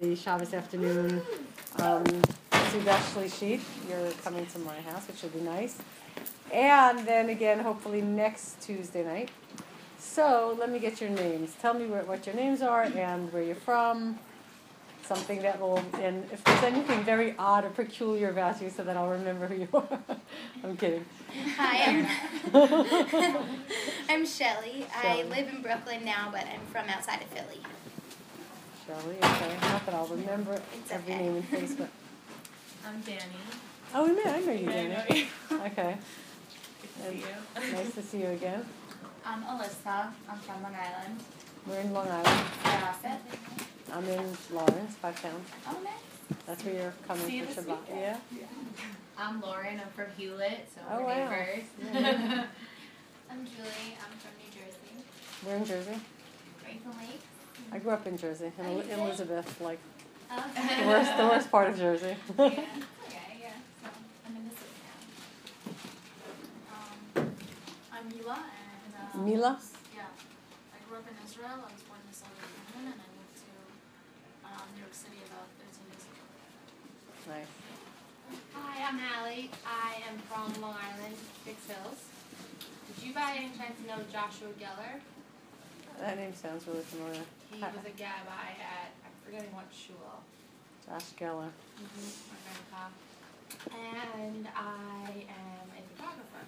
the Shabbos afternoon um, Shlishit. You're coming to my house, which will be nice. And then again, hopefully next Tuesday night. So let me get your names. Tell me where, what your names are and where you're from. Something that will, and if there's anything very odd or peculiar about you, so that I'll remember who you are. I'm kidding. Hi, I'm, I'm Shelly. I live in Brooklyn now, but I'm from outside of Philly. Shelley. Not that I'll remember It's every okay. name and face, but. I'm Danny. Oh, we met. I know you, Yeah, I Danny. know you. Okay. Good to see you. Nice to see you again. I'm Alyssa. I'm from Long Island. We're in Long Island. I'm in Lawrence, Five Towns. Oh, nice. That's where you're coming See you for this Shabbat. weekend. Yeah. I'm Lauren. I'm from Hewlett, so Oh, we're wow. neighbors. Yeah. I'm Julie. I'm from New Jersey. We're in Jersey. Franklin Lake. I grew up in Jersey, in Oh, you El- did? Elizabeth, like Okay. the worst, the worst part of Jersey. yeah. Okay. Yeah. So I'm in the city now. Um, I'm Mila, and uh, Mila? Yeah, I grew up in Israel. I was born in Saudi Arabia, and I moved to um, New York City about 13 years ago. Nice. Hi, I'm Allie. I am from Long Island, Dix Hills. Did you by any chance know Joshua Geller? That name sounds really familiar. He Hi. was a gabbai at, I'm forgetting what shul. Josh Geller. My grandpa. And I am a photographer.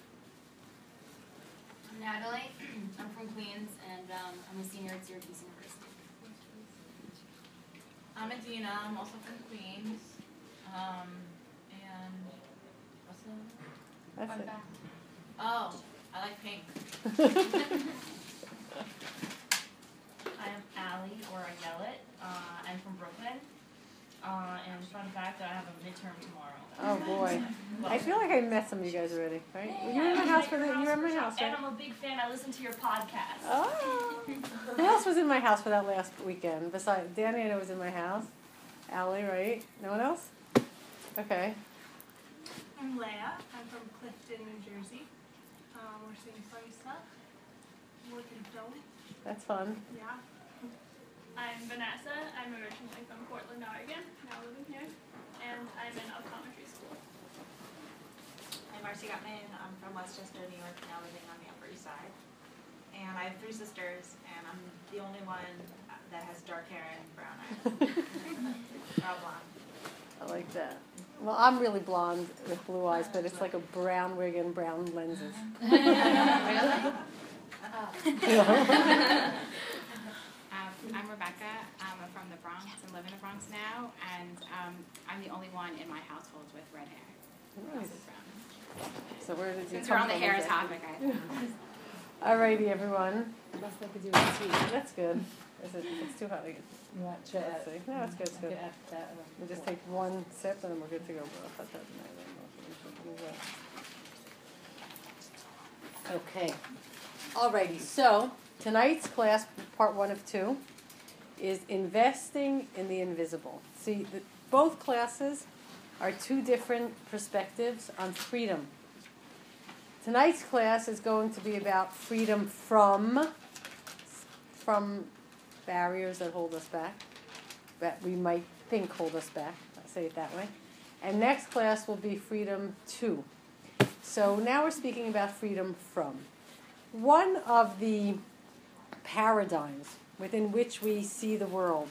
I'm Natalie. I'm from Queens, and um, I'm a senior at Syracuse University. I'm Adina. I'm also from Queens. Um, and what's the That's Fun it. fact. Oh, I like pink. am Allie, or I yell it. Uh, I'm from Brooklyn. Uh, and fun fact, that I have a midterm tomorrow. Oh boy. I feel like I met some of you guys already, right? you were in my house for the, you were in my house, And right? I'm a big fan. I listen to your podcast. Oh. Who else was in my house for that last weekend? Besides Danny, I was in my house. Allie, right? No one else? Okay. I'm Leah. I'm from Clifton, New Jersey. Um, we're seeing funny stuff. Working film. That's fun. Yeah. I'm Vanessa. I'm originally from Portland, Oregon, now living here, and I'm in optometry school. I'm Marcy Gutman. I'm from Westchester, New York, now living on the Upper East Side. And I have three sisters, and I'm the only one that has dark hair and brown eyes. They're all blonde. I like that. Well, I'm really blonde with blue eyes, but it's like a brown wig and brown lenses. really? I'm Rebecca. Um, I'm from the Bronx and live in the Bronx now, and um, I'm the only one in my household with red hair. Who else Nice. is brown? So where did you Since come we're on the from hair exactly? topic, I Alrighty, everyone. Best I could do is sweet. That's good. Is it, it's too hot. again. You want to Let's see. No, it's good. It's good. could add that. We just take one sip and then we're good to go. We'll put that in there, then we'll finish. Okay. Alrighty, so tonight's class, part one of two, is investing in the invisible. See, the, both classes are two different perspectives on freedom. Tonight's class is going to be about freedom from from barriers that hold us back, that we might think hold us back. I'll say it that way. And next class will be freedom to. So now we're speaking about freedom from. One of the paradigms within which we see the world,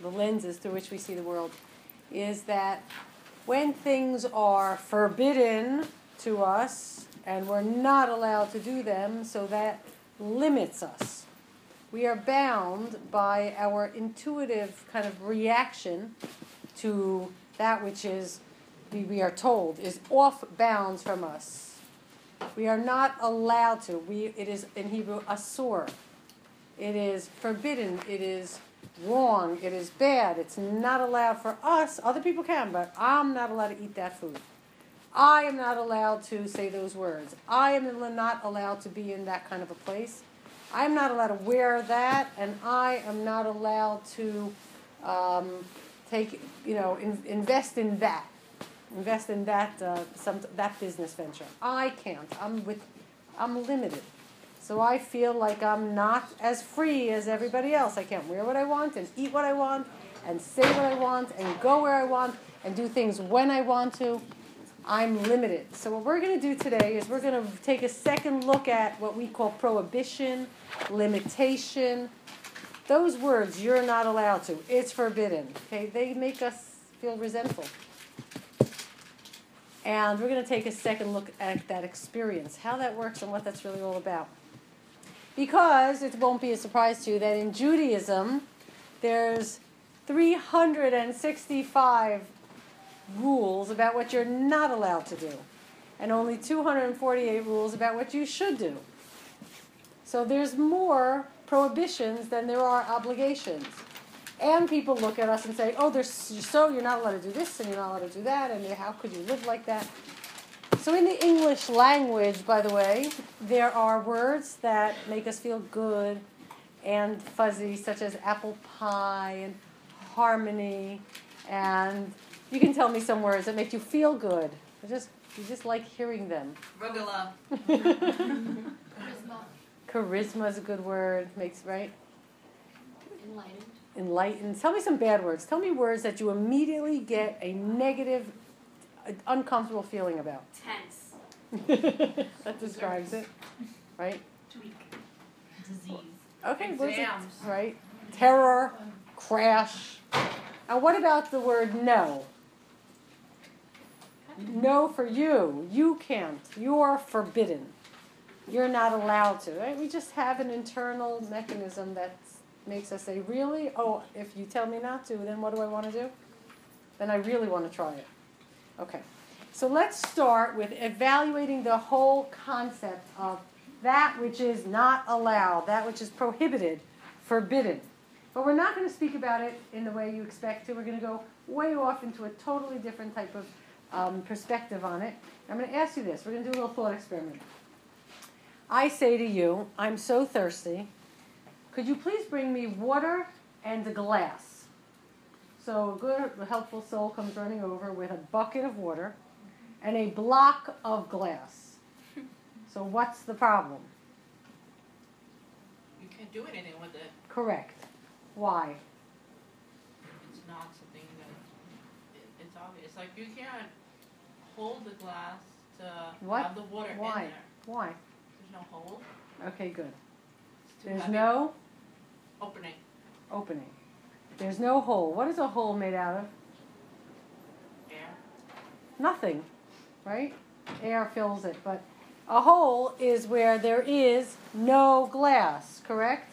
the lenses through which we see the world, is that when things are forbidden to us and we're not allowed to do them, so that limits us. We are bound by our intuitive kind of reaction to that which is, we, are told, is off bounds from us. We are not allowed to. We, it is in Hebrew asur. It is forbidden. It is wrong. It is bad. It's not allowed for us. Other people can, but I'm not allowed to eat that food. I am not allowed to say those words. I am not allowed to be in that kind of a place. I'm not allowed to wear that, and I am not allowed to um, take, you know, in, invest in that, invest in that uh, some that business venture. I can't. I'm with, I'm limited. So I feel like I'm not as free as everybody else. I can't wear what I want and eat what I want and say what I want and go where I want and do things when I want to. I'm limited. So, what we're going to do today is we're going to take a second look at what we call prohibition, limitation. Those words, you're not allowed to. It's forbidden. Okay? They make us feel resentful. And we're going to take a second look at that experience, how that works, and what that's really all about. Because it won't be a surprise to you that in Judaism, there's 365 rules about what you're not allowed to do, and only 248 rules about what you should do. So there's more prohibitions than there are obligations. And people look at us and say, oh, there's so you're not allowed to do this and you're not allowed to do that, and how could you live like that? So, in the English language, by the way, there are words that make us feel good and fuzzy, such as apple pie and harmony, and you can tell me some words that make you feel good. I just you just like hearing them. Rugula. Charisma. Charisma is a good word. Makes right. Enlightened. Enlightened. Tell me some bad words. Tell me words that you immediately get a negative, uh, uncomfortable feeling about. Tense. that describes it, right? Tweak. Disease. Okay, what is it? Right? Terror, crash. And what about the word no? No for you. You can't. You're forbidden. You're not allowed to. Right? We just have an internal mechanism that makes us say, really? Oh, if you tell me not to, then what do I want to do? Then I really want to try it. Okay. So let's start with evaluating the whole concept of that which is not allowed, that which is prohibited, forbidden. But we're not going to speak about it in the way you expect to. We're going to go way off into a totally different type of um, perspective on it. I'm going to ask you this. We're going to do a little thought experiment. I say to you, I'm so thirsty. Could you please bring me water and a glass? So a good, helpful soul comes running over with a bucket of water and a block of glass. So what's the problem? You can't do anything with it. Correct. Why? It's not something that, it, it's obvious. It's like you can't hold the glass to What? have the water in Why? there. Why? There's no hole. Okay, good. There's heavy. no Opening. opening. There's no hole. What is a hole made out of? Air. Nothing, right? Air fills it, but a hole is where there is no glass, correct?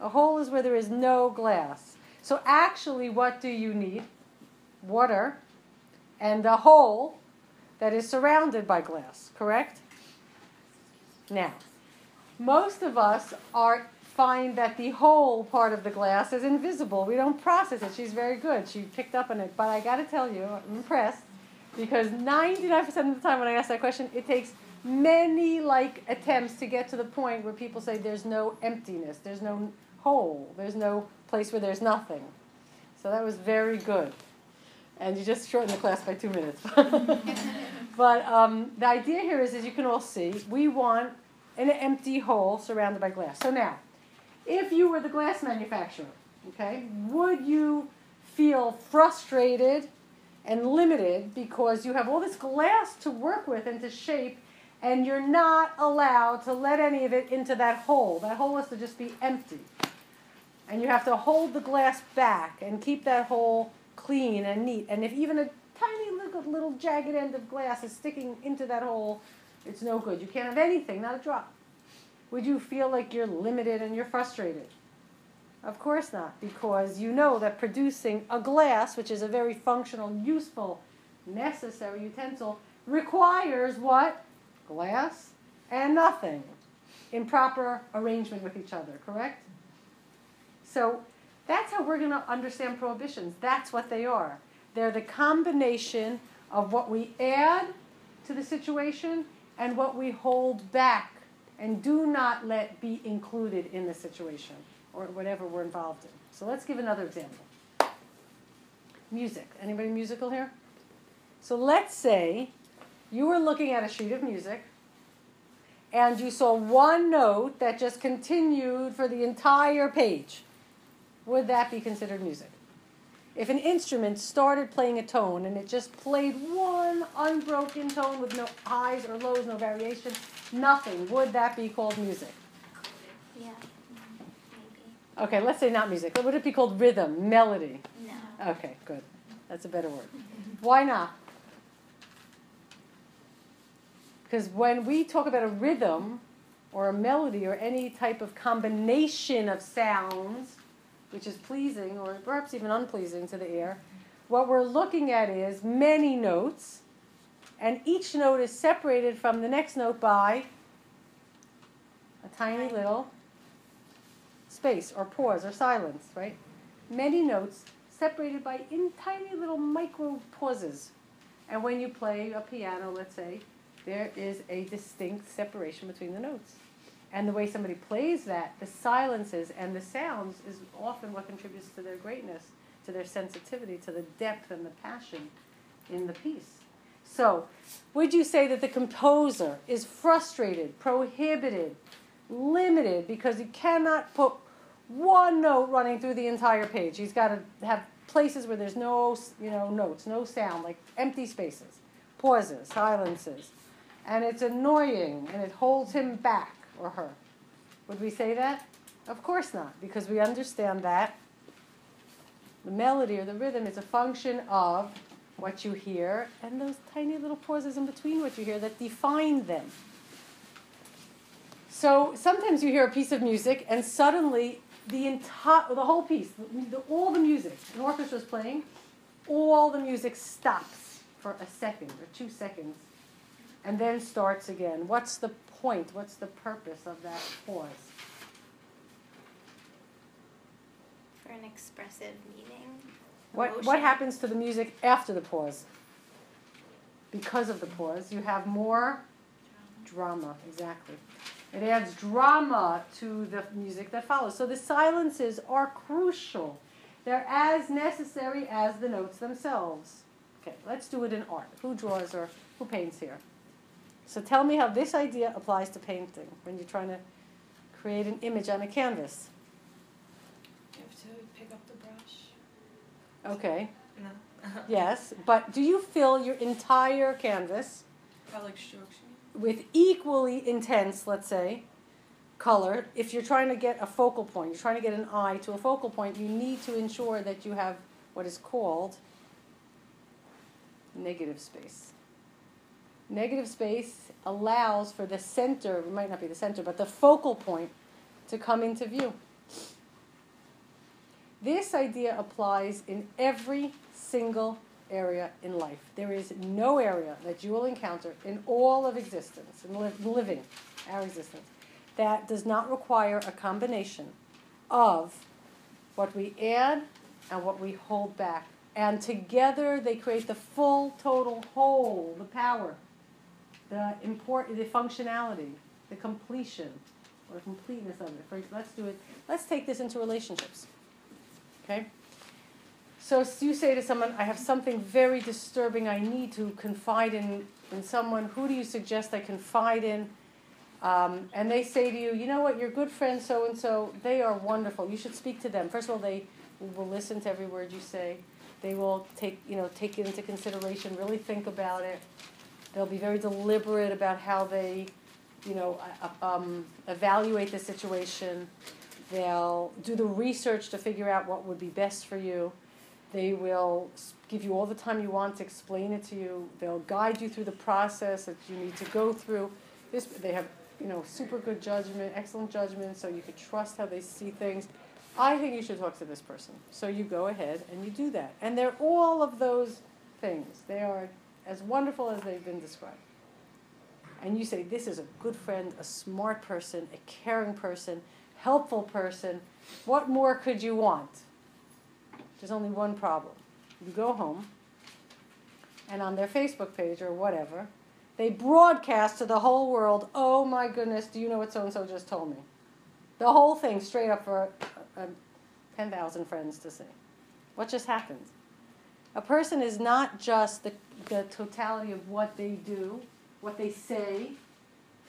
A hole is where there is no glass. So actually, what do you need? Water and a hole that is surrounded by glass, correct? Now, most of us are find that the whole part of the glass is invisible. We don't process it. She's very good. She picked up on it. But I got to tell you, I'm impressed because 99% of the time when I ask that question, it takes many like attempts to get to the point where people say there's no emptiness, there's no hole, there's no place where there's nothing. So that was very good. And you just shortened the class by two minutes. but um, the idea here is, as you can all see, we want an empty hole surrounded by glass. So now, if you were the glass manufacturer, okay, would you feel frustrated and limited because you have all this glass to work with and to shape, and you're not allowed to let any of it into that hole? That hole has to just be empty. And you have to hold the glass back and keep that hole clean and neat. And if even a tiny little, little jagged end of glass is sticking into that hole, it's no good. You can't have anything, not a drop. Would you feel like you're limited and you're frustrated? Of course not, because you know that producing a glass, which is a very functional, useful, necessary utensil, requires what? Glass and nothing in proper arrangement with each other, correct? So that's how we're going to understand prohibitions. That's what they are. They're the combination of what we add to the situation and what we hold back and do not let be included in the situation or whatever we're involved in. So let's give another example. Music. Anybody musical here? So let's say you were looking at a sheet of music and you saw one note that just continued for the entire page. Would that be considered music? If an instrument started playing a tone and it just played one unbroken tone with no highs or lows, no variation, nothing, would that be called music? Yeah, maybe. Okay, let's say not music. Would it be called rhythm, melody? No. Okay, good. That's a better word. Why not? Because when we talk about a rhythm or a melody or any type of combination of sounds, which is pleasing or perhaps even unpleasing to the ear, what we're looking at is many notes, and each note is separated from the next note by a tiny little space or pause or silence, right? Many notes separated by in tiny little micro pauses. And when you play a piano, let's say, there is a distinct separation between the notes. And the way somebody plays that, the silences and the sounds, is often what contributes to their greatness, to their sensitivity, to the depth and the passion in the piece. So, would you say that the composer is frustrated, prohibited, limited because he cannot put one note running through the entire page? He's got to have places where there's no, you know, notes, no sound, like empty spaces, pauses, silences. And it's annoying and it holds him back or her. Would we say that? Of course not, because we understand that the melody or the rhythm is a function of what you hear and those tiny little pauses in between what you hear that define them. So sometimes you hear a piece of music and suddenly the entire, the whole piece, the, the, all the music, an orchestra is playing, all the music stops for a second or two seconds and then starts again. What's the point? What's the purpose of that pause? For an expressive meaning. What, what Emotion. happens to the music after the pause? Because of the pause, you have more drama, exactly. It adds drama to the music that follows. So the silences are crucial. They're as necessary as the notes themselves. Okay, let's do it in art. Who draws or who paints here? So tell me how this idea applies to painting when you're trying to create an image on a canvas. You have to pick up the brush. Okay, No. yes, but do you fill your entire canvas with equally intense, let's say, color? If you're trying to get a focal point, you're trying to get an eye to a focal point, you need to ensure that you have what is called negative space. Negative space allows for the center, it might not be the center, but the focal point to come into view. This idea applies in every single area in life. There is no area that you will encounter in all of existence, in li- living, our existence, that does not require a combination of what we add and what we hold back. And together they create the full, total whole, the power, the import, the functionality, the completion, or completeness of it. Let's do it. Let's take this into relationships. Okay? So you say to someone, I have something very disturbing I need to confide in, in someone. Who do you suggest I confide in? Um, and they say to you, you know what, your good friend so and so, they are wonderful. You should speak to them. First of all, they will listen to every word you say. They will take, you know, take it into consideration, really think about it. They'll be very deliberate about how they, you know, um, evaluate the situation. They'll do the research to figure out what would be best for you. They will give you all the time you want to explain it to you. They'll guide you through the process that you need to go through. This, they have, you know, super good judgment, excellent judgment, so you can trust how they see things. I think you should talk to this person. So you go ahead and you do that. And they're all of those things. They are as wonderful as they've been described. And you say, This is a good friend, a smart person, a caring person, helpful person. What more could you want? There's only one problem. You go home, and on their Facebook page or whatever, they broadcast to the whole world, oh my goodness, do you know what so and so just told me? The whole thing straight up for uh, 10,000 friends to see. What just happened? A person is not just the, the totality of what they do, what they say.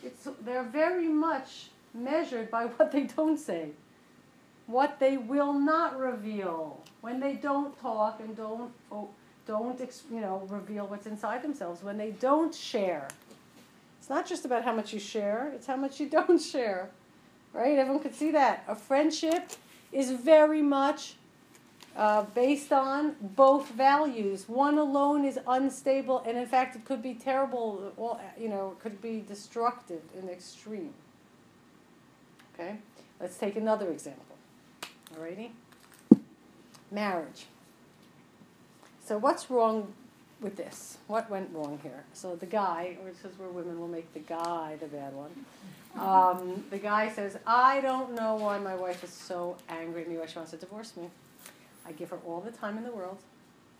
It's, they're very much measured by what they don't say. what they will not reveal, when they don't talk and don't, oh, don't, you know, reveal what's inside themselves, when they don't share. It's not just about how much you share, it's how much you don't share. Right? Everyone could see that. A friendship is very much uh, based on both values. One alone is unstable, and in fact, it could be terrible. Well, you know, it could be destructive in the extreme. Okay, let's take another example. Alrighty, marriage. So what's wrong with this? What went wrong here? So the guy, or since we're women, we'll make the guy the bad one. Um, the guy says, "I don't know why my wife is so angry at me. Why she wants to divorce me." I give her all the time in the world.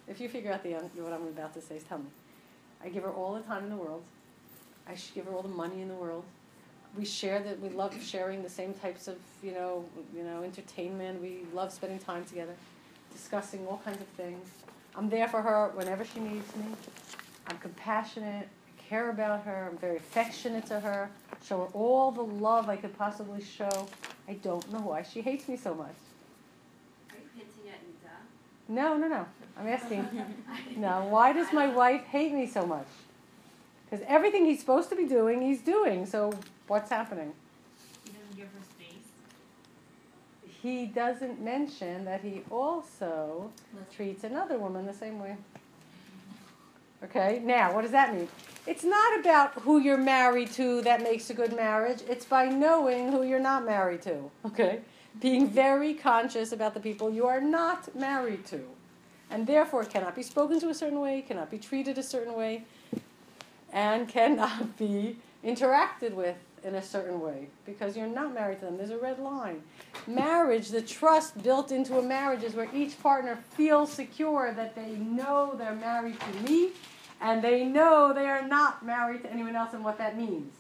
If you figure out the what I'm about to say, tell me. I give her all the time in the world. I should give her all the money in the world. We share that we love sharing the same types of you know you know entertainment. We love spending time together, discussing all kinds of things. I'm there for her whenever she needs me. I'm compassionate. I care about her. I'm very affectionate to her. Show her all the love I could possibly show. I don't know why she hates me so much. Are you hinting at Nita? No, no, no. I'm asking. no, why does my wife hate me so much? Because everything he's supposed to be doing, he's doing. So what's happening? He doesn't give her space. He doesn't mention that he also treats another woman the same way. Okay, now what does that mean? It's not about who you're married to that makes a good marriage. It's by knowing who you're not married to. Okay? Being very conscious about the people you are not married to. And therefore cannot be spoken to a certain way, cannot be treated a certain way, and cannot be interacted with in a certain way because you're not married to them. There's a red line. Marriage, the trust built into a marriage is where each partner feels secure that they know they're married to me and they know they are not married to anyone else and what that means.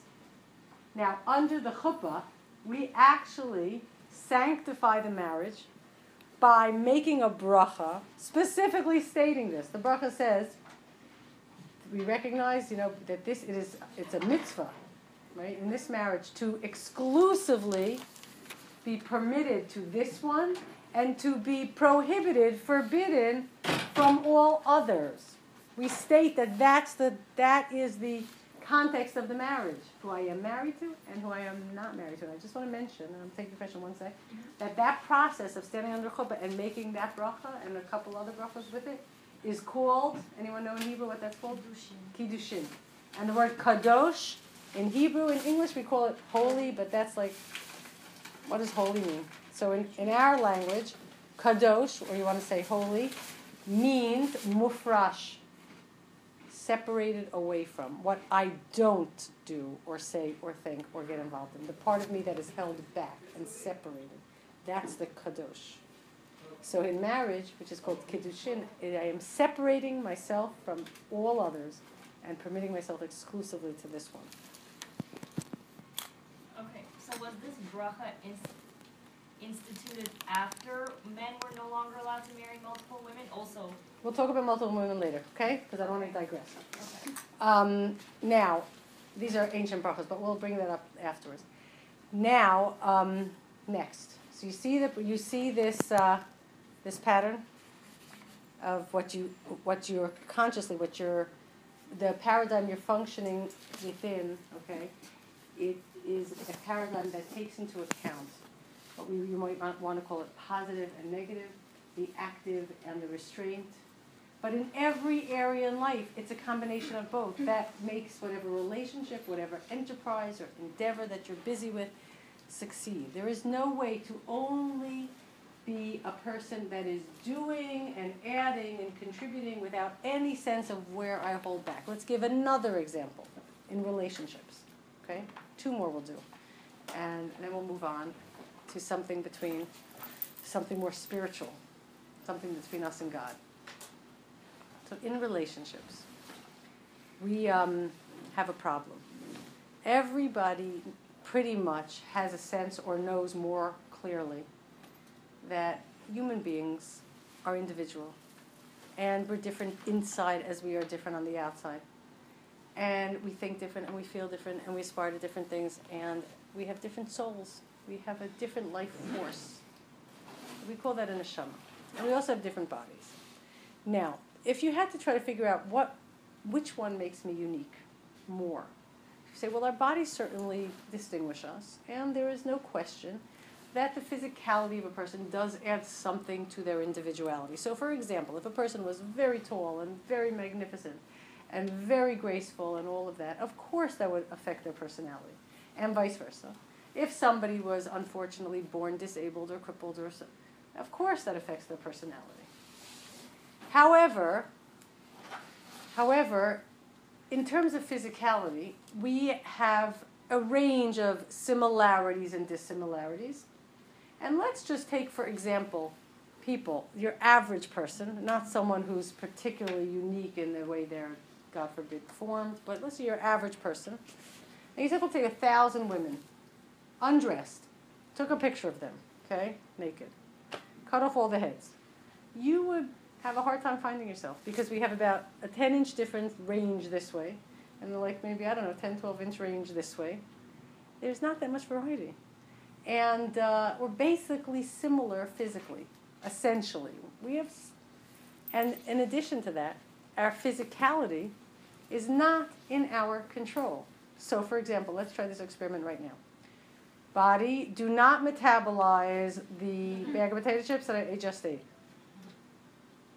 Now, under the chuppah, we actually sanctify the marriage by making a bracha, specifically stating this. The bracha says, we recognize, you know, that this it is it's a mitzvah, right? In this marriage, to exclusively be permitted to this one and to be prohibited, forbidden from all others. We state that that's the that is the context of the marriage, who I am married to and who I am not married to. And I just want to mention, and I'm taking the question one sec, that that process of standing under chuppah and making that bracha and a couple other brachas with it is called, anyone know in Hebrew what that's called? Kiddushin. And the word kadosh, in Hebrew, in English we call it holy, but that's like, what does holy mean? So in, in our language, kadosh, or you want to say holy, means mufrash, separated away from, what I don't do or say or think or get involved in. The part of me that is held back and separated. That's the kadosh. So in marriage, which is called kiddushin, I am separating myself from all others and permitting myself exclusively to this one. Okay, so was this bracha ins- instituted after men were no longer allowed to marry multiple women? Also, We'll talk about multiple women later, okay? Because I don't want to digress. okay. Um, now, these are ancient brachas, but we'll bring that up afterwards. Now, um, next. So you see that you see this uh, this pattern of what you what you're consciously what you're the paradigm you're functioning within. Okay, it is a paradigm that takes into account what we you might want to call it positive and negative, the active and the restraint. But in every area in life, it's a combination of both. That makes whatever relationship, whatever enterprise or endeavor that you're busy with succeed. There is no way to only be a person that is doing and adding and contributing without any sense of where I hold back. Let's give another example in relationships. Okay? Two more will do. And then we'll move on to something between something more spiritual, something between us and God. So in relationships, we um, have a problem. Everybody pretty much has a sense or knows more clearly that human beings are individual and we're different inside as we are different on the outside. And we think different and we feel different and we aspire to different things and we have different souls. We have a different life force. We call that an neshama. And we also have different bodies. Now, if you had to try to figure out what, which one makes me unique more, you say, well, our bodies certainly distinguish us, and there is no question that the physicality of a person does add something to their individuality. So, for example, if a person was very tall and very magnificent and very graceful and all of that, of course that would affect their personality, and vice versa. If somebody was unfortunately born disabled or crippled or so, of course that affects their personality. However, however, in terms of physicality, we have a range of similarities and dissimilarities. And let's just take, for example, people, your average person, not someone who's particularly unique in the way they're, God forbid, formed, but let's say your average person. And you said, we'll take a thousand women, undressed, took a picture of them, okay, naked, cut off all the heads. You would have a hard time finding yourself because we have about a 10 inch difference range this way, and like maybe, I don't know, 10, 12 inch range this way. There's not that much variety. And uh, we're basically similar physically, essentially. We have, and in addition to that, our physicality is not in our control. So, for example, let's try this experiment right now. Body, do not metabolize the bag of potato chips that I just ate.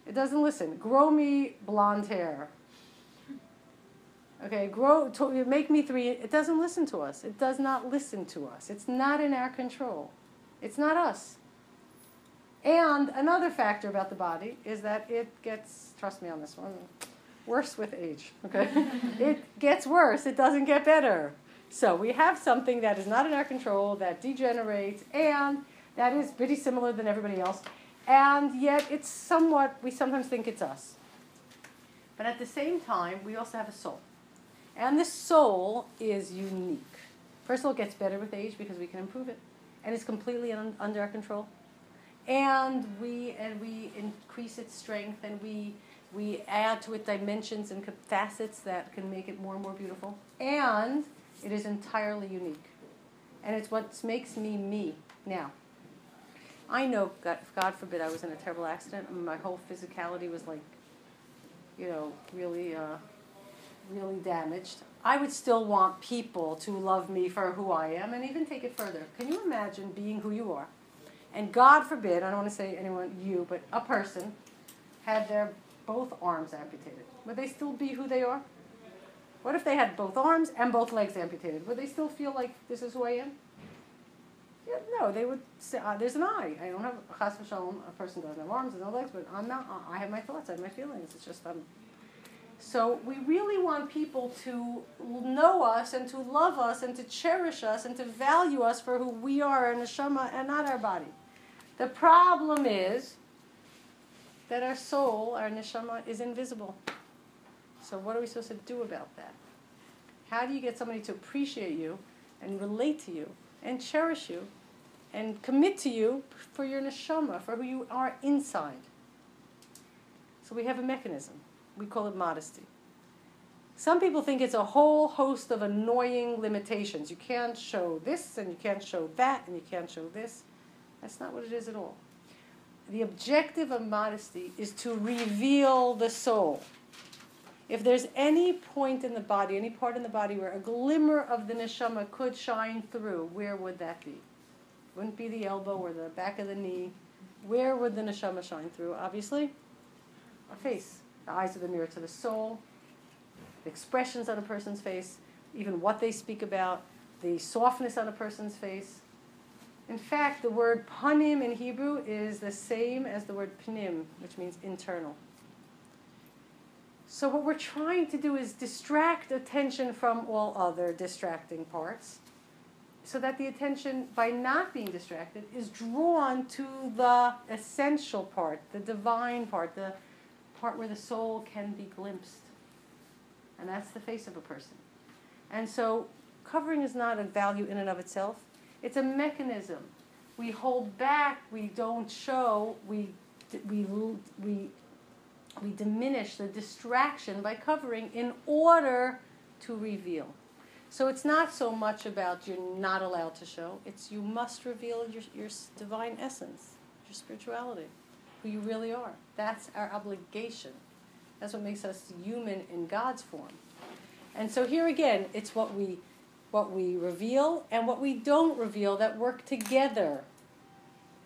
It doesn't listen. Grow me blonde hair. Okay, grow, to, make me three. It doesn't listen to us. It does not listen to us. It's not in our control. It's not us. And another factor about the body is that it gets, trust me on this one, worse with age. Okay? it gets worse, it doesn't get better. So we have something that is not in our control, that degenerates, and that is pretty similar than everybody else. And yet it's somewhat, we sometimes think it's us. But at the same time, we also have a soul. And the soul is unique. First of all, it gets better with age because we can improve it. And it's completely un- under our control. And we, and we increase its strength and we, we add to it dimensions and facets that can make it more and more beautiful. And it is entirely unique. And it's what makes me me. Now, I know, God, God forbid, I was in a terrible accident and my whole physicality was like, you know, really, uh, really damaged. I would still want people to love me for who I am and even take it further. Can you imagine being who you are? And God forbid, I don't want to say anyone, you, but a person had their both arms amputated. Would they still be who they are? What if they had both arms and both legs amputated? Would they still feel like this is who I am? Yeah, no, they would say, uh, there's an I. I don't have, chas v'shalom, a person doesn't have arms and no legs, but I'm not, I have my thoughts, I have my feelings. It's just, I'm. So we really want people to know us and to love us and to cherish us and to value us for who we are, a neshama, and not our body. The problem is that our soul, our neshama, is invisible. So what are we supposed to do about that? How do you get somebody to appreciate you and relate to you and cherish you and commit to you for your neshama, for who you are inside. So we have a mechanism. We call it modesty. Some people think it's a whole host of annoying limitations. You can't show this, and you can't show that, and you can't show this. That's not what it is at all. The objective of modesty is to reveal the soul. If there's any point in the body, any part in the body where a glimmer of the neshama could shine through, where would that be? Wouldn't be the elbow or the back of the knee. Where would the neshama shine through? Obviously, our face. The eyes are the mirror to the soul. The expressions on a person's face, even what they speak about, the softness on a person's face. In fact, the word panim in Hebrew is the same as the word pnim, which means internal. So, what we're trying to do is distract attention from all other distracting parts so that the attention, by not being distracted, is drawn to the essential part, the divine part, the part where the soul can be glimpsed. And that's the face of a person. And so, covering is not a value in and of itself, it's a mechanism. We hold back, we don't show, we, we, we we diminish the distraction by covering in order to reveal. So it's not so much about you're not allowed to show, it's you must reveal your, your divine essence, your your spirituality, who you really are. That's our obligation. That's what makes us human in God's form. And so here again, it's what we what we reveal and what we don't reveal that work together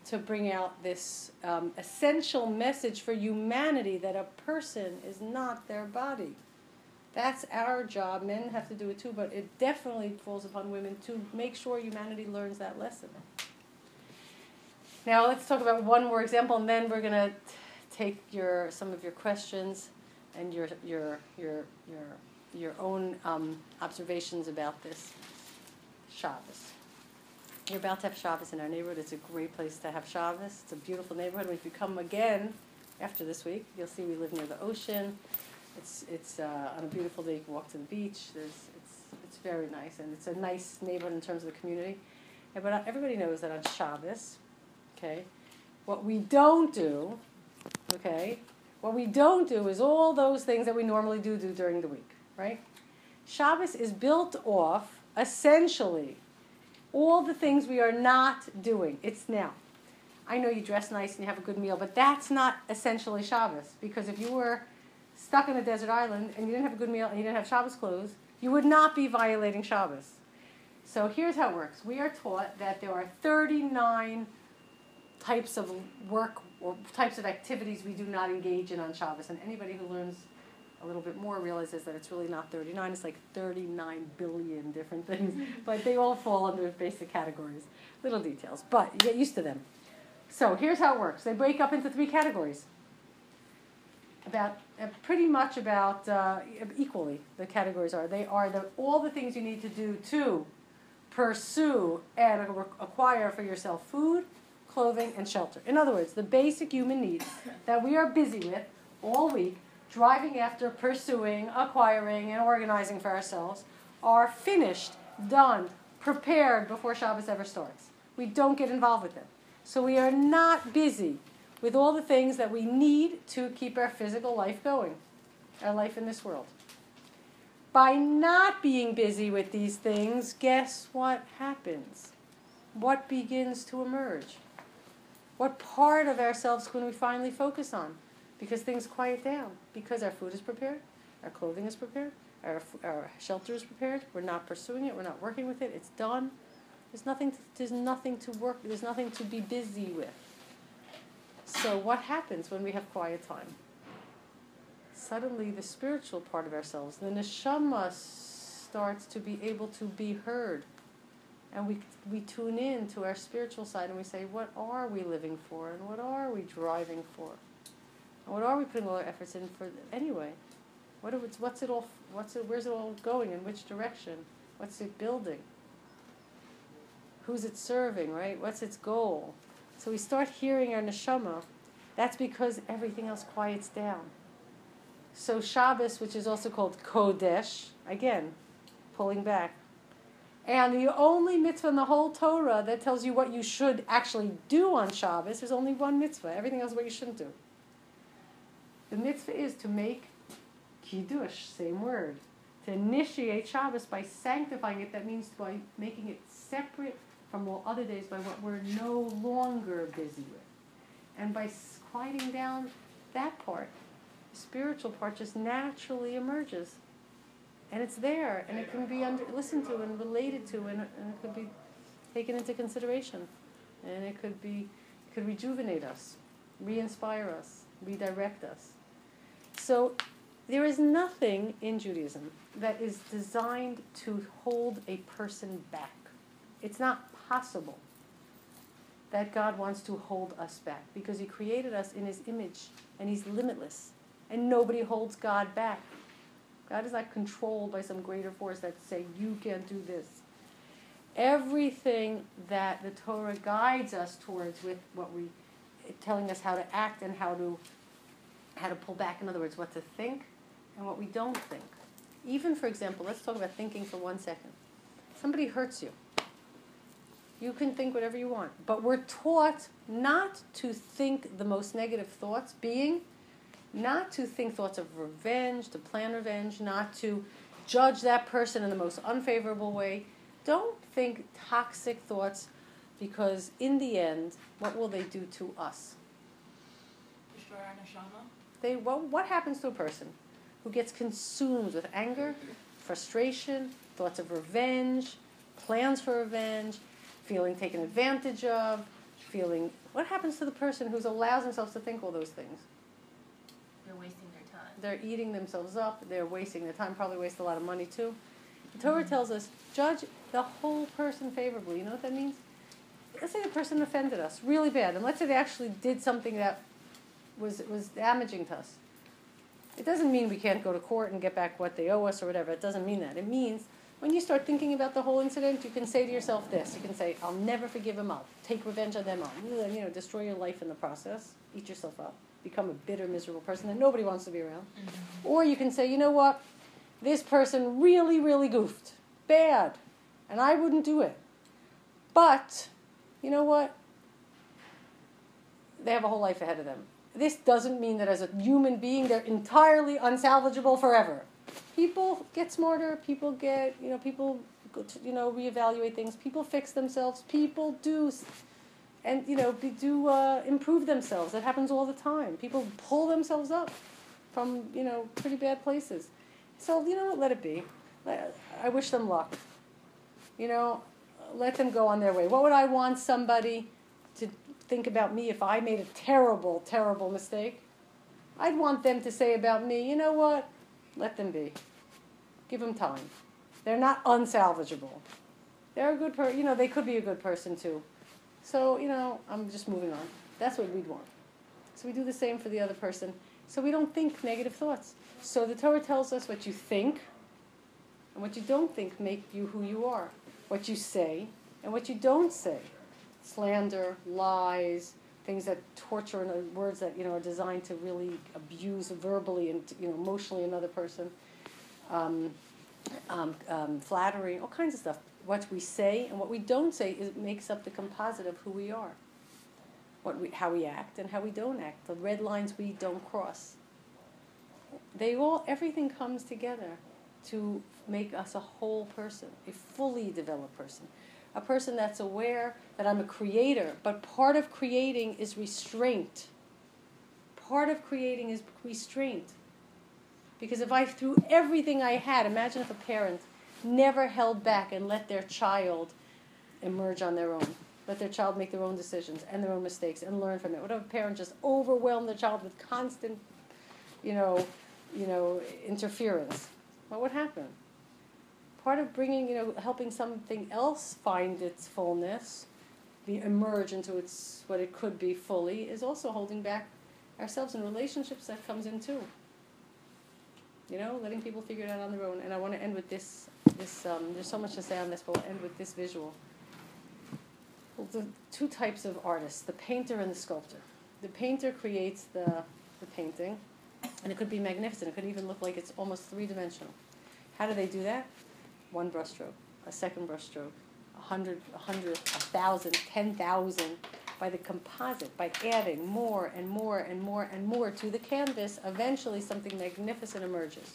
to bring out this um, essential message for humanity that a person is not their body. That's our job. Men have to do it too, but it definitely falls upon women to make sure humanity learns that lesson. Now let's talk about one more example, and then we're gonna take your some of your questions and your your your your your own um, observations about this Shabbos. You're about to have Shabbos in our neighborhood. It's a great place to have Shabbos. It's a beautiful neighborhood. If you come again after this week, you'll see we live near the ocean. It's it's uh, on a beautiful day. You can walk to the beach. There's it's it's very nice, and it's a nice neighborhood in terms of the community. And, but everybody knows that on Shabbos, okay, what we don't do, okay, what we don't do is all those things that we normally do do during the week, right? Shabbos is built off essentially all the things we are not doing. It's now. I know you dress nice and you have a good meal, but that's not essentially Shabbos because if you were stuck on a desert island and you didn't have a good meal and you didn't have Shabbos clothes, you would not be violating Shabbos. So here's how it works. We are taught that there are 39 types of work or types of activities we do not engage in on Shabbos. And anybody who learns a little bit more realizes that it's really not 39, it's like 39 billion different things. but they all fall under basic categories, little details. But you get used to them. So here's how it works they break up into three categories. About uh, pretty much about uh, equally, the categories are. They are the, all the things you need to do to pursue and acquire for yourself food, clothing, and shelter. In other words, the basic human needs that we are busy with all week, driving after, pursuing, acquiring, and organizing for ourselves, are finished, done, prepared before Shabbos ever starts. We don't get involved with them. So we are not busy with all the things that we need to keep our physical life going, our life in this world. By not being busy with these things, guess what happens? What begins to emerge? What part of ourselves can we finally focus on? Because things quiet down. Because our food is prepared, our clothing is prepared, our, our shelter is prepared. We're not pursuing it. We're not working with it. It's done. There's nothing. To, there's nothing to work. There's nothing to be busy with. So what happens when we have quiet time? Suddenly, the spiritual part of ourselves, the neshama, starts to be able to be heard and we we tune in to our spiritual side and we say, what are we living for, and what are we driving for, and what are we putting all our efforts in for anyway? What are, what's it all? What's it? Where's it all going? In which direction? What's it building? Who's it serving? Right? What's its goal? So we start hearing our neshama. That's because everything else quiets down. So Shabbos, which is also called Kodesh, again, pulling back, and the only mitzvah in the whole Torah that tells you what you should actually do on Shabbos is only one mitzvah. Everything else is what you shouldn't do. The mitzvah is to make kiddush, same word, to initiate Shabbos by sanctifying it. That means by making it separate from all other days by what we're no longer busy with. And by quieting down that part, the spiritual part just naturally emerges and it's there, and it can be under, listened to and related to, and, and it could be taken into consideration, and it could be, it could rejuvenate us, re-inspire us, redirect us. So there is nothing in Judaism that is designed to hold a person back. It's not possible that God wants to hold us back because He created us in His image and He's limitless. And nobody holds God back. God is not controlled by some greater force that say you can't do this. Everything that the Torah guides us towards with what we telling us how to act and how to how to pull back in other words what to think and what we don't think. Even for example, let's talk about thinking for one second. Somebody hurts you. You can think whatever you want, but we're taught not to think the most negative thoughts being not to think thoughts of revenge, to plan revenge, not to judge that person in the most unfavorable way. Don't think toxic thoughts Because in the end, what will they do to us? Destroy our neshama. They, what, what happens to a person who gets consumed with anger, frustration, thoughts of revenge, plans for revenge, feeling taken advantage of, feeling. What happens to the person who allows themselves to think all those things? They're wasting their time. They're eating themselves up, they're wasting their time, probably waste a lot of money too. The Torah mm-hmm. tells us, judge the whole person favorably. You know what that means? Let's say the person offended us really bad, and let's say they actually did something that was, was damaging to us. It doesn't mean we can't go to court and get back what they owe us or whatever. It doesn't mean that. It means when you start thinking about the whole incident, you can say to yourself this. You can say, I'll never forgive them. I'll take revenge on them. I'll you know, destroy your life in the process. Eat yourself up. Become a bitter, miserable person that nobody wants to be around. Mm-hmm. Or you can say, you know what? This person really, really goofed. Bad. And I wouldn't do it. But, you know what? They have a whole life ahead of them. This doesn't mean that as a human being they're entirely unsalvageable forever. People get smarter, people get, you know, people, go to, you know, reevaluate things, people fix themselves, people do, and, you know, be, do uh, improve themselves. That happens all the time. People pull themselves up from, you know, pretty bad places. So, you know let it be. I wish them luck. You know, let them go on their way. What would I want somebody to think about me if I made a terrible, terrible mistake? I'd want them to say about me, you know what? Let them be. Give them time. They're not unsalvageable. They're a good person. You know, they could be a good person too. So you know, I'm just moving on. That's what we'd want. So we do the same for the other person. So we don't think negative thoughts. So the Torah tells us what you think and what you don't think make you who you are. What you say and what you don't say. Slander, lies, things that torture and uh, words that you know are designed to really abuse verbally and you know emotionally another person. Um, um, um, flattery, all kinds of stuff. What we say and what we don't say is makes up the composite of who we are. What we, how we act and how we don't act. The red lines we don't cross. They all, everything comes together to make us a whole person, a fully developed person, a person that's aware that I'm a creator. But part of creating is restraint. Part of creating is restraint. Because if I threw everything I had, imagine if a parent never held back and let their child emerge on their own, let their child make their own decisions and their own mistakes and learn from it. What if a parent just overwhelmed their child with constant, you know, you know, interference? What would happen? Part of bringing, you know, helping something else find its fullness, be emerge into its what it could be fully, is also holding back ourselves in relationships. That comes in too. You know, letting people figure it out on their own. And I want to end with this. This um, there's so much to say on this, but we'll end with this visual. Well, the two types of artists: the painter and the sculptor. The painter creates the the painting, and it could be magnificent. It could even look like it's almost three dimensional. How do they do that? One brushstroke, a second brushstroke, a hundred, a hundred, a thousand, ten thousand, by the composite, by adding more and more and more and more to the canvas, eventually something magnificent emerges.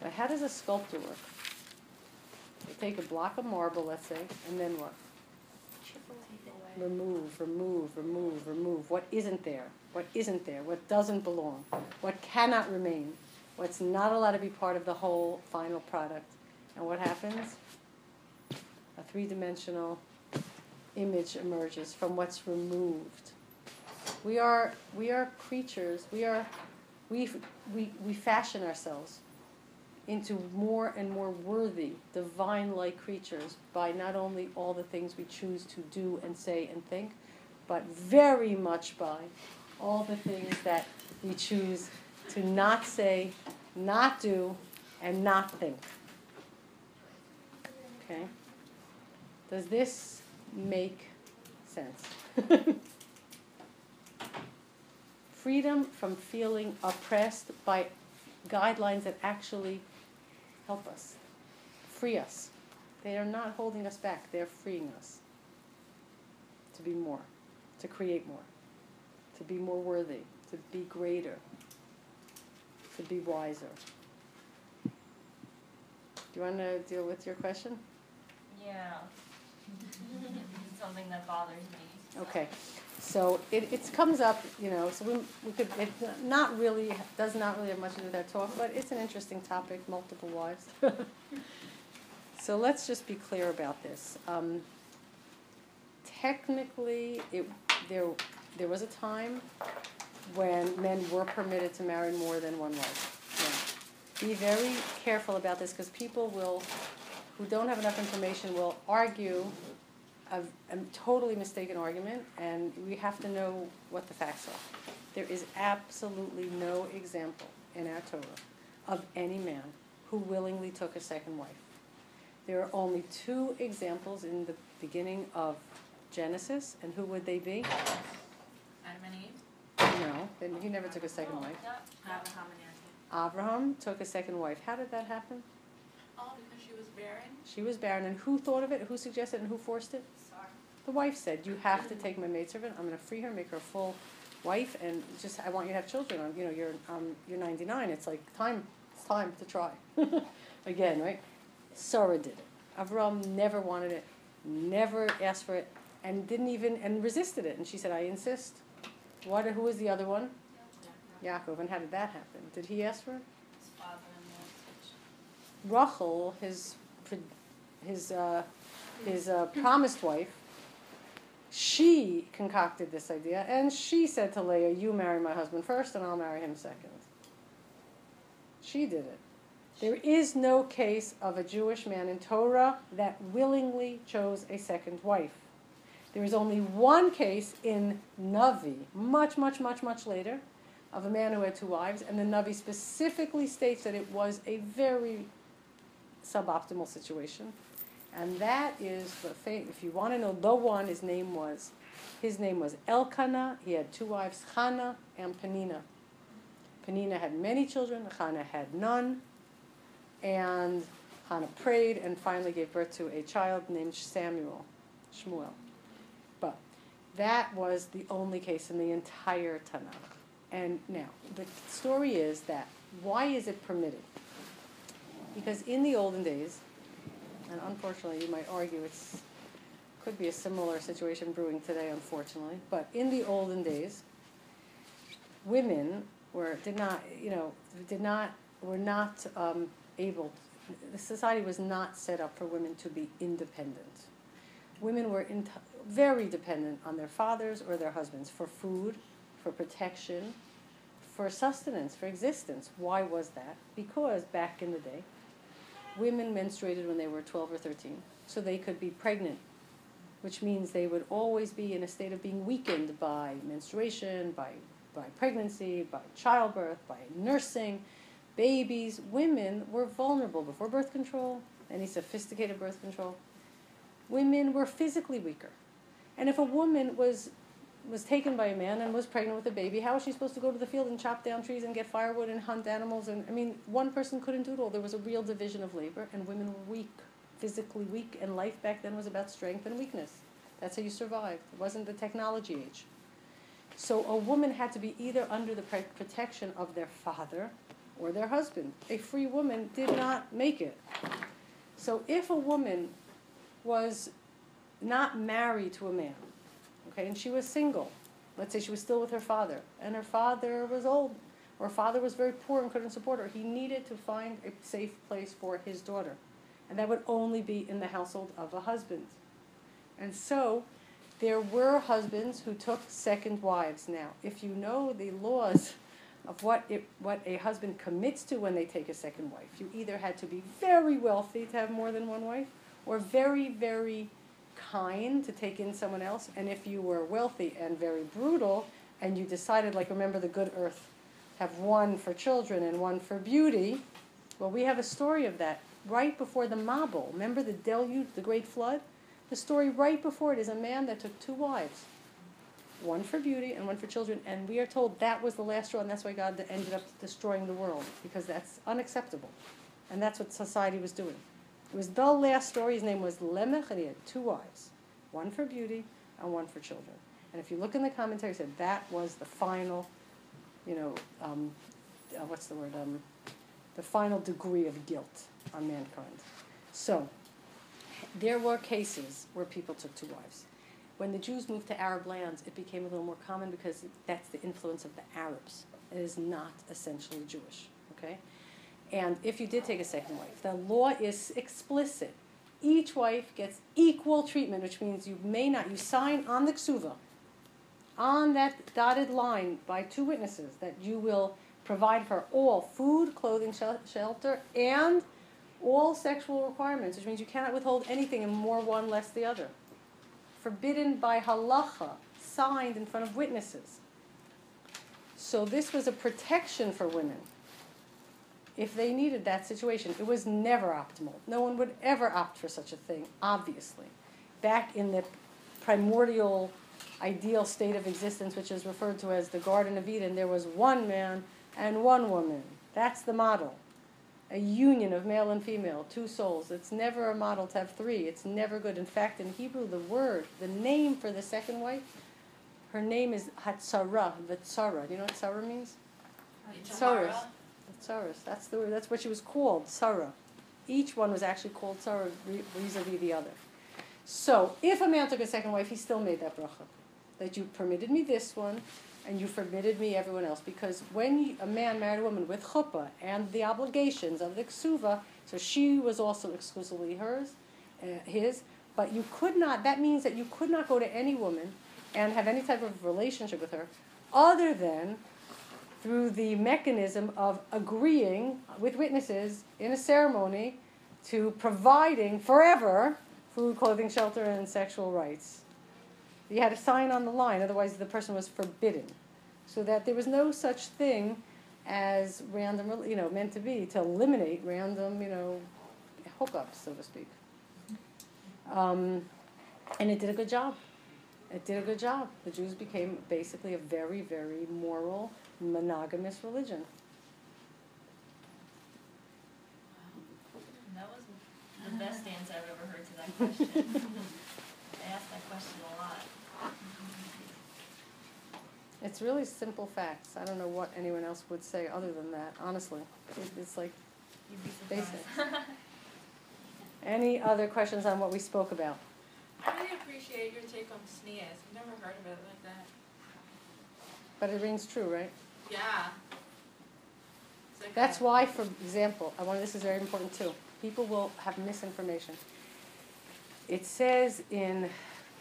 But how does a sculptor work? They take a block of marble, let's say, and then what? Chip away. Remove, remove, remove, remove. What isn't there? What isn't there? What doesn't belong? What cannot remain? What's not allowed to be part of the whole final product? And what happens? A three dimensional image emerges from what's removed. We are, we are creatures, we, are, we, we, we fashion ourselves into more and more worthy, divine like creatures by not only all the things we choose to do and say and think, but very much by all the things that we choose to not say, not do, and not think. Okay? Does this make sense? Freedom from feeling oppressed by guidelines that actually help us, free us. They are not holding us back, they're freeing us to be more, to create more, to be more worthy, to be greater, to be wiser. Do you want to deal with your question? Yeah. something that bothers me. Okay, so it, it comes up, you know, so we, we could, it not really, does not really have much to do with that talk, but it's an interesting topic, multiple wives. So let's just be clear about this. Um, technically, it, there, there was a time when men were permitted to marry more than one wife. Now, Be very careful about this, because people will, who don't have enough information, will argue a, a totally mistaken argument, and we have to know what the facts are. There is absolutely no example in our Torah of any man who willingly took a second wife. There are only two examples in the beginning of Genesis, and who would they be? Adam and Eve, No, then he never took a second oh, wife. Abraham and Isaac. Abraham took a second wife. How did that happen? Oh, because she was barren? She was barren, and who thought of it? Who suggested it, and who forced it? The wife said, "You have to take my maidservant. I'm going to free her, make her a full wife, and just I want you to have children. Um, You know, you're um, you're 99. It's like time. It's time to try again, right?" Sarah did it. Avram never wanted it, never asked for it, and didn't even and resisted it. And she said, "I insist." What? Who was the other one? Yaakov. And how did that happen? Did he ask for it? Rachel, his his uh, his uh, promised wife, she concocted this idea, and she said to Leah, "You marry my husband first, and I'll marry him second. She did it. There is no case of a Jewish man in Torah that willingly chose a second wife. There is only one case in Navi, much, much, much, much later, of a man who had two wives, and the Navi specifically states that it was a very suboptimal situation. And that is the thing, if you want to know the one, his name was, his name was Elkanah. He had two wives, Hannah and Penina. Penina had many children, Hannah had none. And Hannah prayed and finally gave birth to a child named Samuel, Shmuel. But that was the only case in the entire Tanakh. And now, the story is that why is it permitted? Because in the olden days, and unfortunately you might argue it's could be a similar situation brewing today, unfortunately, but in the olden days, women were did not you know did not were not um, able. The society was not set up for women to be independent. Women were in very dependent on their fathers or their husbands for food, for protection, for sustenance, for existence. Why was that? Because back in the day, women menstruated when they were 12 or 13, so they could be pregnant, which means they would always be in a state of being weakened by menstruation, by, by pregnancy, by childbirth, by nursing. Babies, women were vulnerable before birth control, any sophisticated birth control. Women were physically weaker. And if a woman was was taken by a man and was pregnant with a baby, how was she supposed to go to the field and chop down trees and get firewood and hunt animals? And I mean, one person couldn't do it all. There was a real division of labor, and women were weak, physically weak, and life back then was about strength and weakness. That's how you survived. It wasn't the technology age. So a woman had to be either under the protection of their father or their husband. A free woman did not make it. So if a woman was not married to a man, okay, and she was single. Let's say she was still with her father, and her father was old, or her father was very poor and couldn't support her. He needed to find a safe place for his daughter, and that would only be in the household of a husband. And so, there were husbands who took second wives. Now, if you know the laws of what it, what a husband commits to when they take a second wife, you either had to be very wealthy to have more than one wife, or very, very kind to take in someone else. And if you were wealthy and very brutal, and you decided, like, remember the good earth, have one for children and one for beauty. Well, we have a story of that right before the Mabul. Remember the deluge, the great flood? The story right before it is a man that took two wives, one for beauty and one for children. And we are told that was the last straw, and that's why God ended up destroying the world, because that's unacceptable. And that's what society was doing. It was the last story. His name was Lemech, and he had two wives, one for beauty and one for children. And if you look in the commentary, it said that was the final, you know, um, uh, what's the word? Um, the final degree of guilt on mankind. So, there were cases where people took two wives. When the Jews moved to Arab lands, it became a little more common because that's the influence of the Arabs. It is not essentially Jewish, okay? And if you did take a second wife, the law is explicit. Each wife gets equal treatment, which means you may not, you sign on the ksuva, on that dotted line by two witnesses, that you will provide for all food, clothing, shelter, and all sexual requirements, which means you cannot withhold anything and more one less the other. Forbidden by halacha, signed in front of witnesses. So this was a protection for women if they needed that situation. It was never optimal. No one would ever opt for such a thing, obviously. Back in the primordial ideal state of existence, which is referred to as the Garden of Eden, there was one man and one woman. That's the model. A union of male and female, two souls. It's never a model to have three. It's never good. In fact, in Hebrew, the word, the name for the second wife, her name is Hatzara, Vitzara. Do you know what Tzara means? Tsaris. Tsaris. That's the. That's what she was called, Sarah. Each one was actually called Sarah vis-a-vis the other. So, if a man took a second wife, he still made that bracha. That you permitted me this one, and you forbidden me everyone else. Because when a man married a woman with chuppah and the obligations of the ksuva, so she was also exclusively hers, uh, his, but you could not, that means that you could not go to any woman and have any type of relationship with her other than through the mechanism of agreeing with witnesses in a ceremony to providing forever food, clothing, shelter, and sexual rights. You had a sign on the line, otherwise the person was forbidden. So that there was no such thing as random, you know, meant to be, to eliminate random, you know, hookups, so to speak. Um, and it did a good job. It did a good job. The Jews became basically a very, very moral, monogamous religion. That was the best answer I've ever heard to that question. I asked that question a lot. It's really simple facts. I don't know what anyone else would say other than that, honestly. It- It's like You'd be basic. Any other questions on what we spoke about? I really appreciate your take on tznius. I've never heard of it like that. But it rings true, right? Yeah. Like That's why, for example, I want this is very important too. People will have misinformation. It says in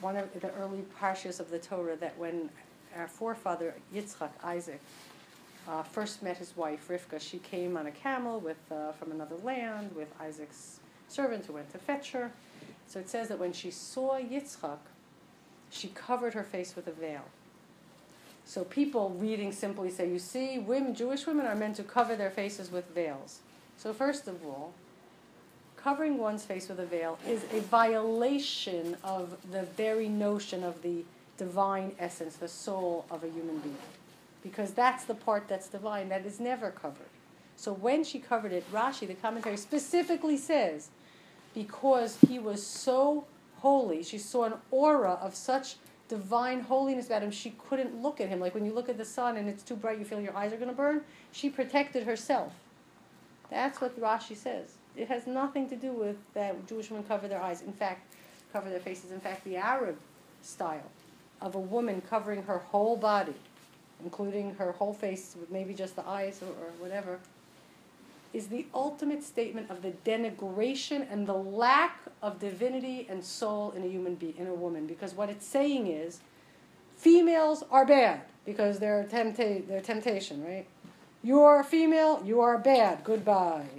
one of the early parshas of the Torah that when our forefather Yitzchak, Isaac, uh, first met his wife Rivka, she came on a camel with uh, from another land with Isaac's servant who went to fetch her. So it says that when she saw Yitzchak, she covered her face with a veil. So people reading simply say, you see, women, Jewish women are meant to cover their faces with veils. So first of all, covering one's face with a veil is a violation of the very notion of the divine essence, the soul of a human being. Because that's the part that's divine that is never covered. So when she covered it, Rashi, the commentary, specifically says, because he was so holy, she saw an aura of such divine holiness about him, she couldn't look at him. Like when you look at the sun and it's too bright, you feel your eyes are going to burn. She protected herself. That's what Rashi says. It has nothing to do with that Jewish women cover their eyes. In fact, cover their faces. In fact, the Arab style of a woman covering her whole body, including her whole face with maybe just the eyes or, or whatever, is the ultimate statement of the denigration and the lack of divinity and soul in a human being, in a woman. Because what it's saying is, females are bad because they're tempta- they're temptation, right? You are a female, you are bad. Goodbye.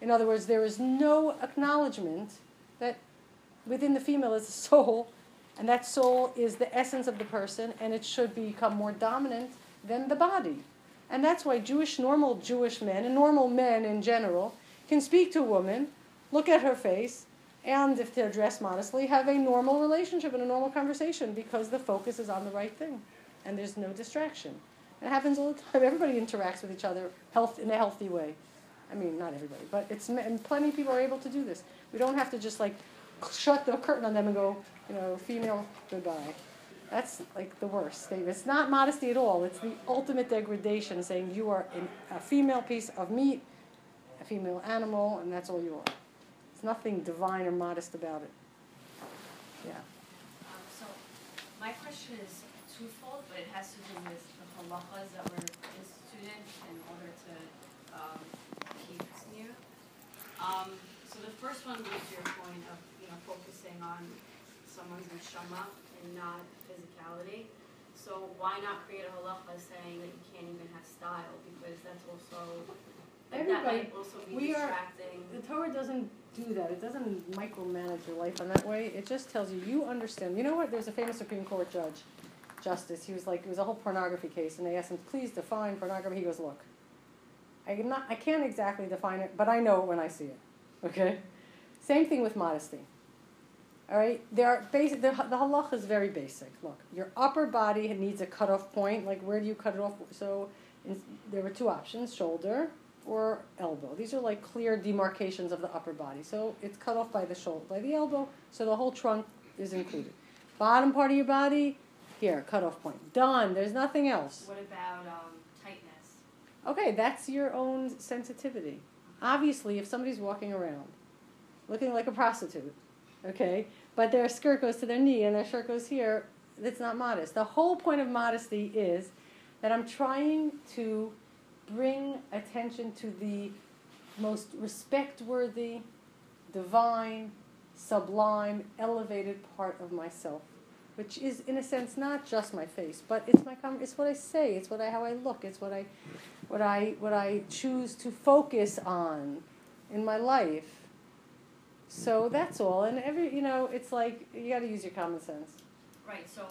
In other words, there is no acknowledgement that within the female is a soul, and that soul is the essence of the person, and it should become more dominant than the body. And that's why Jewish, normal Jewish men, and normal men in general, can speak to a woman, look at her face, and if they're dressed modestly, have a normal relationship and a normal conversation because the focus is on the right thing and there's no distraction. It happens all the time. Everybody interacts with each other health, in a healthy way. I mean, not everybody, but it's and plenty of people are able to do this. We don't have to just like shut the curtain on them and go, you know, female goodbye. That's like the worst statement. It's not modesty at all. It's the ultimate degradation, saying you are a female piece of meat, a female animal, and that's all you are. There's nothing divine or modest about it. Yeah. Um, so, my question is twofold, but it has to do with the halachas that we're instituted in order to, um, keep tznius. Um, so the first one was your point of, you know, focusing on someone's neshama and not physicality. So why not create a halacha saying that you can't even have style, because that's also, that Everybody- might also be we are- distracting. The Torah doesn't do that. It doesn't micromanage your life in that way. It just tells you you understand. You know what? There's a famous Supreme Court judge, justice. He was like it was a whole pornography case, and they asked him, "Please define pornography." He goes, "Look, I'm not. I can't exactly define it, but I know it when I see it. Okay. Same thing with modesty. All right. There are basic. The, the halach is very basic. Look, your upper body needs a cutoff point. Like where do you cut it off? So in, there were two options: shoulder or elbow. These are like clear demarcations of the upper body. So it's cut off by the shoulder, by the elbow, so the whole trunk is included. Bottom part of your body, here, cutoff point. Done. There's nothing else. What about, um, tightness? Okay, that's your own sensitivity. Obviously, if somebody's walking around looking like a prostitute, okay, but their skirt goes to their knee and their shirt goes here, that's not modest. The whole point of modesty is that I'm trying to bring attention to the most respect worthy, divine, sublime, elevated part of myself, which is in a sense not just my face, but it's my com- it's what I say, it's what I how I look, it's what I what I what I choose to focus on in my life. So that's all, and every you know, it's like you got to use your common sense. Right, so,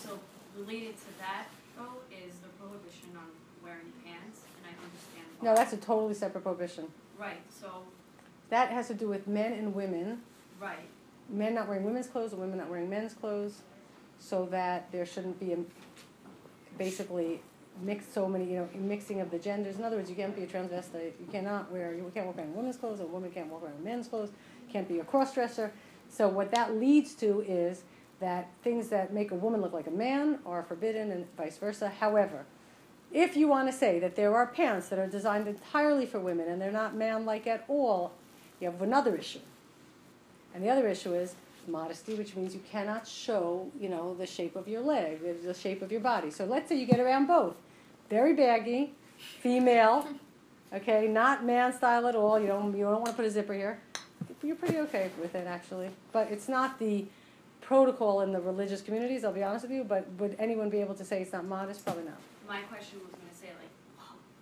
so related to that, though, is the prohibition on wearing pants, and I understand why. No, that's a totally separate prohibition. Right, so, That has to do with men and women. right, men not wearing women's clothes and women not wearing men's clothes, so that there shouldn't be a, basically mixed so many, you know, mixing of the genders. In other words, you can't be a transvestite. You cannot wear, you can't walk around in women's clothes, a woman can't walk around in men's clothes. Can't be a cross-dresser. So what that leads to is that things that make a woman look like a man are forbidden, and vice versa. However, if you want to say that there are pants that are designed entirely for women and they're not man-like at all, you have another issue. And the other issue is modesty, which means you cannot show, you know, the shape of your leg, the shape of your body. So let's say you get around both. Very baggy, female, okay, not man style at all. You don't you don't want to put a zipper here. You're pretty okay with it actually. But it's not the protocol in the religious communities, I'll be honest with you, but would anyone be able to say it's not modest? Probably not. my question was gonna say, like,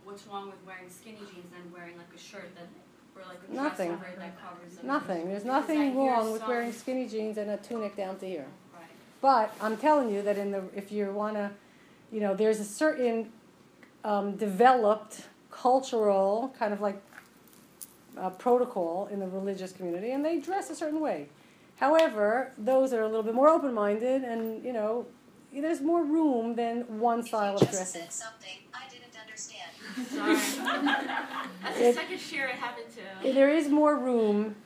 what's wrong with wearing skinny jeans and wearing like a shirt that, or like a dress Nothing. it that covers them? Nothing. There's nothing wrong with wearing skinny jeans and a tunic down to here. Right. But I'm telling you that in the if you want to, you know, there's a certain um, developed cultural kind of like uh, protocol in the religious community, and they dress a certain way. However, those that are a little bit more open-minded, and you know, there's more room than one style of dressing. something I didn't understand. Sorry. That's the second year it happened to. There is more room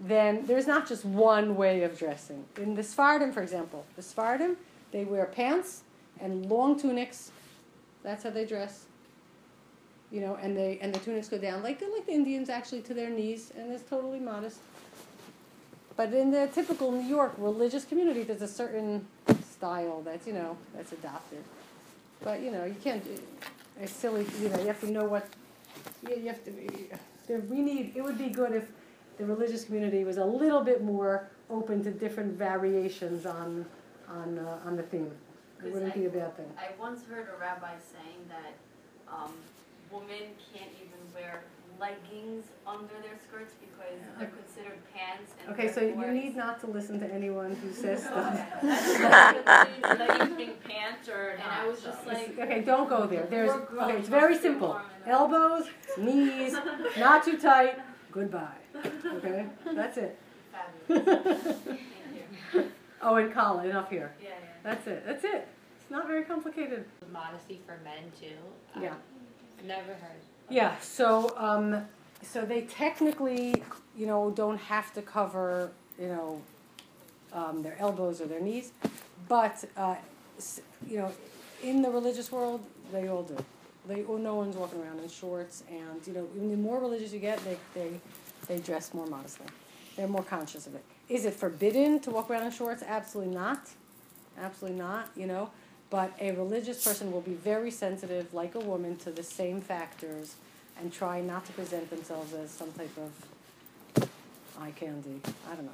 than there's not just one way of dressing. In the Sephardim, for example, the Sephardim they wear pants and long tunics. That's how they dress. You know, and they and the tunics go down like like the Indians actually to their knees, and it's totally modest. But in the typical New York religious community, there's a certain style that's you know that's adopted. But you know, you can't. It's silly. You know, you have to know what. You, have to. We need. It would be good if the religious community was a little bit more open to different variations on on uh, on the theme. It 'Cause wouldn't I- be a bad thing. I once heard a rabbi saying that um, women can't even wear leggings under their skirts because they're considered pants and Okay, so you therefore need not to listen to anyone who says stuff. That's leggings being pants or and I was just like Okay, don't go there. There's We're grown, okay. It's very let's be simple. warm Elbows, knees, not too tight. Goodbye. Okay, that's it. fabulous. Thank you. Oh, and collar, enough up here. That's it. That's it. It's not very complicated. Modesty for men too. Yeah. I've never heard. Yeah, so, um, so they technically, you know, don't have to cover, you know, um, their elbows or their knees, but, uh, you know, in the religious world, they all do. They, oh, no one's walking around in shorts, and, you know, the more religious you get, they, they, they dress more modestly. They're more conscious of it. Is it forbidden to walk around in shorts? Absolutely not. Absolutely not, you know. But a religious person will be very sensitive, like a woman, to the same factors and try not to present themselves as some type of eye candy. I don't know.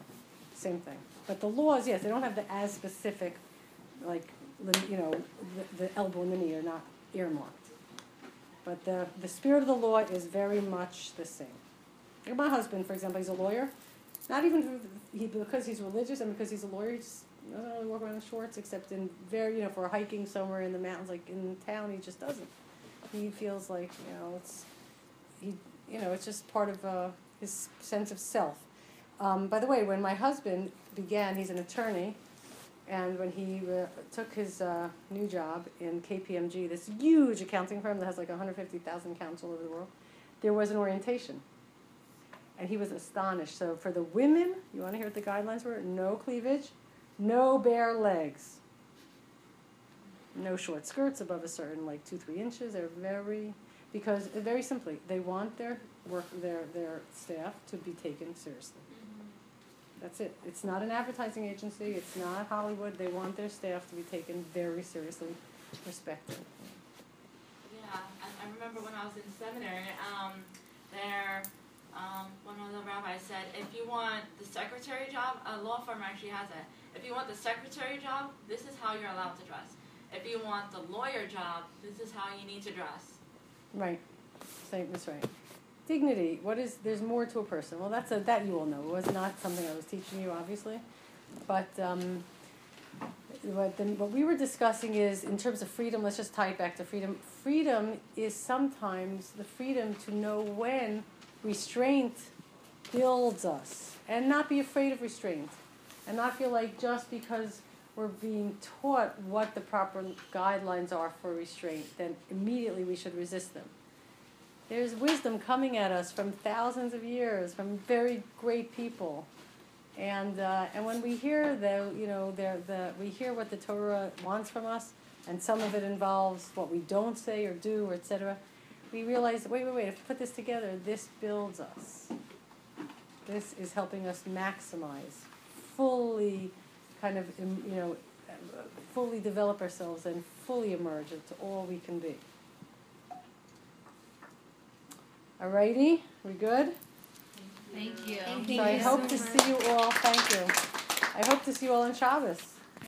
Same thing. But the laws, yes, they don't have the as specific, like, you know, the, the elbow and the knee are not earmarked. But the, the spirit of the law is very much the same. Like my husband, for example, he's a lawyer. Not even he, because he's religious and because he's a lawyer, he just doesn't really walk around in shorts except in very, you know, for hiking somewhere in the mountains, like in town, he just doesn't. He feels like, you know, it's, he, you know, it's just part of uh, his sense of self. Um, by the way, when my husband began, he's an attorney, and when he uh, took his uh, new job in KPMG, this huge accounting firm that has like 150,000 accounts all over the world, there was an orientation. And he was astonished. So for the women, you want to hear what the guidelines were? No cleavage, no bare legs, no short skirts above a certain like two three inches. They're very because very simply they want their work their their staff to be taken seriously. That's it. It's not an advertising agency. It's not Hollywood. They want their staff to be taken very seriously, respected. Yeah, I, I remember when I was in seminary, um, there, um, one of the rabbis said, if you want the secretary job, a law firm actually has it. If you want the secretary job, this is how you're allowed to dress. If you want the lawyer job, this is how you need to dress. Right. That's right. Dignity. What is? There's more to a person. Well, that's a that you all know. It was not something I was teaching you, obviously, but um, what what we were discussing is in terms of freedom. Let's just tie it back to freedom. Freedom is sometimes the freedom to know when restraint builds us, and not be afraid of restraint, and not feel like just because we're being taught what the proper guidelines are for restraint, then immediately we should resist them. There's wisdom coming at us from thousands of years, from very great people. And, uh, and when we hear the, you know, the, the, we hear what the Torah wants from us, and some of it involves what we don't say or do, or etc., we realize, wait, wait, wait, if we put this together, this builds us. This is helping us maximize, fully kind of, you know, uh, fully develop ourselves and fully emerge into all we can be. Alrighty, we good? Thank you. So I hope to see you all, thank you. I hope to see you all on Shabbos.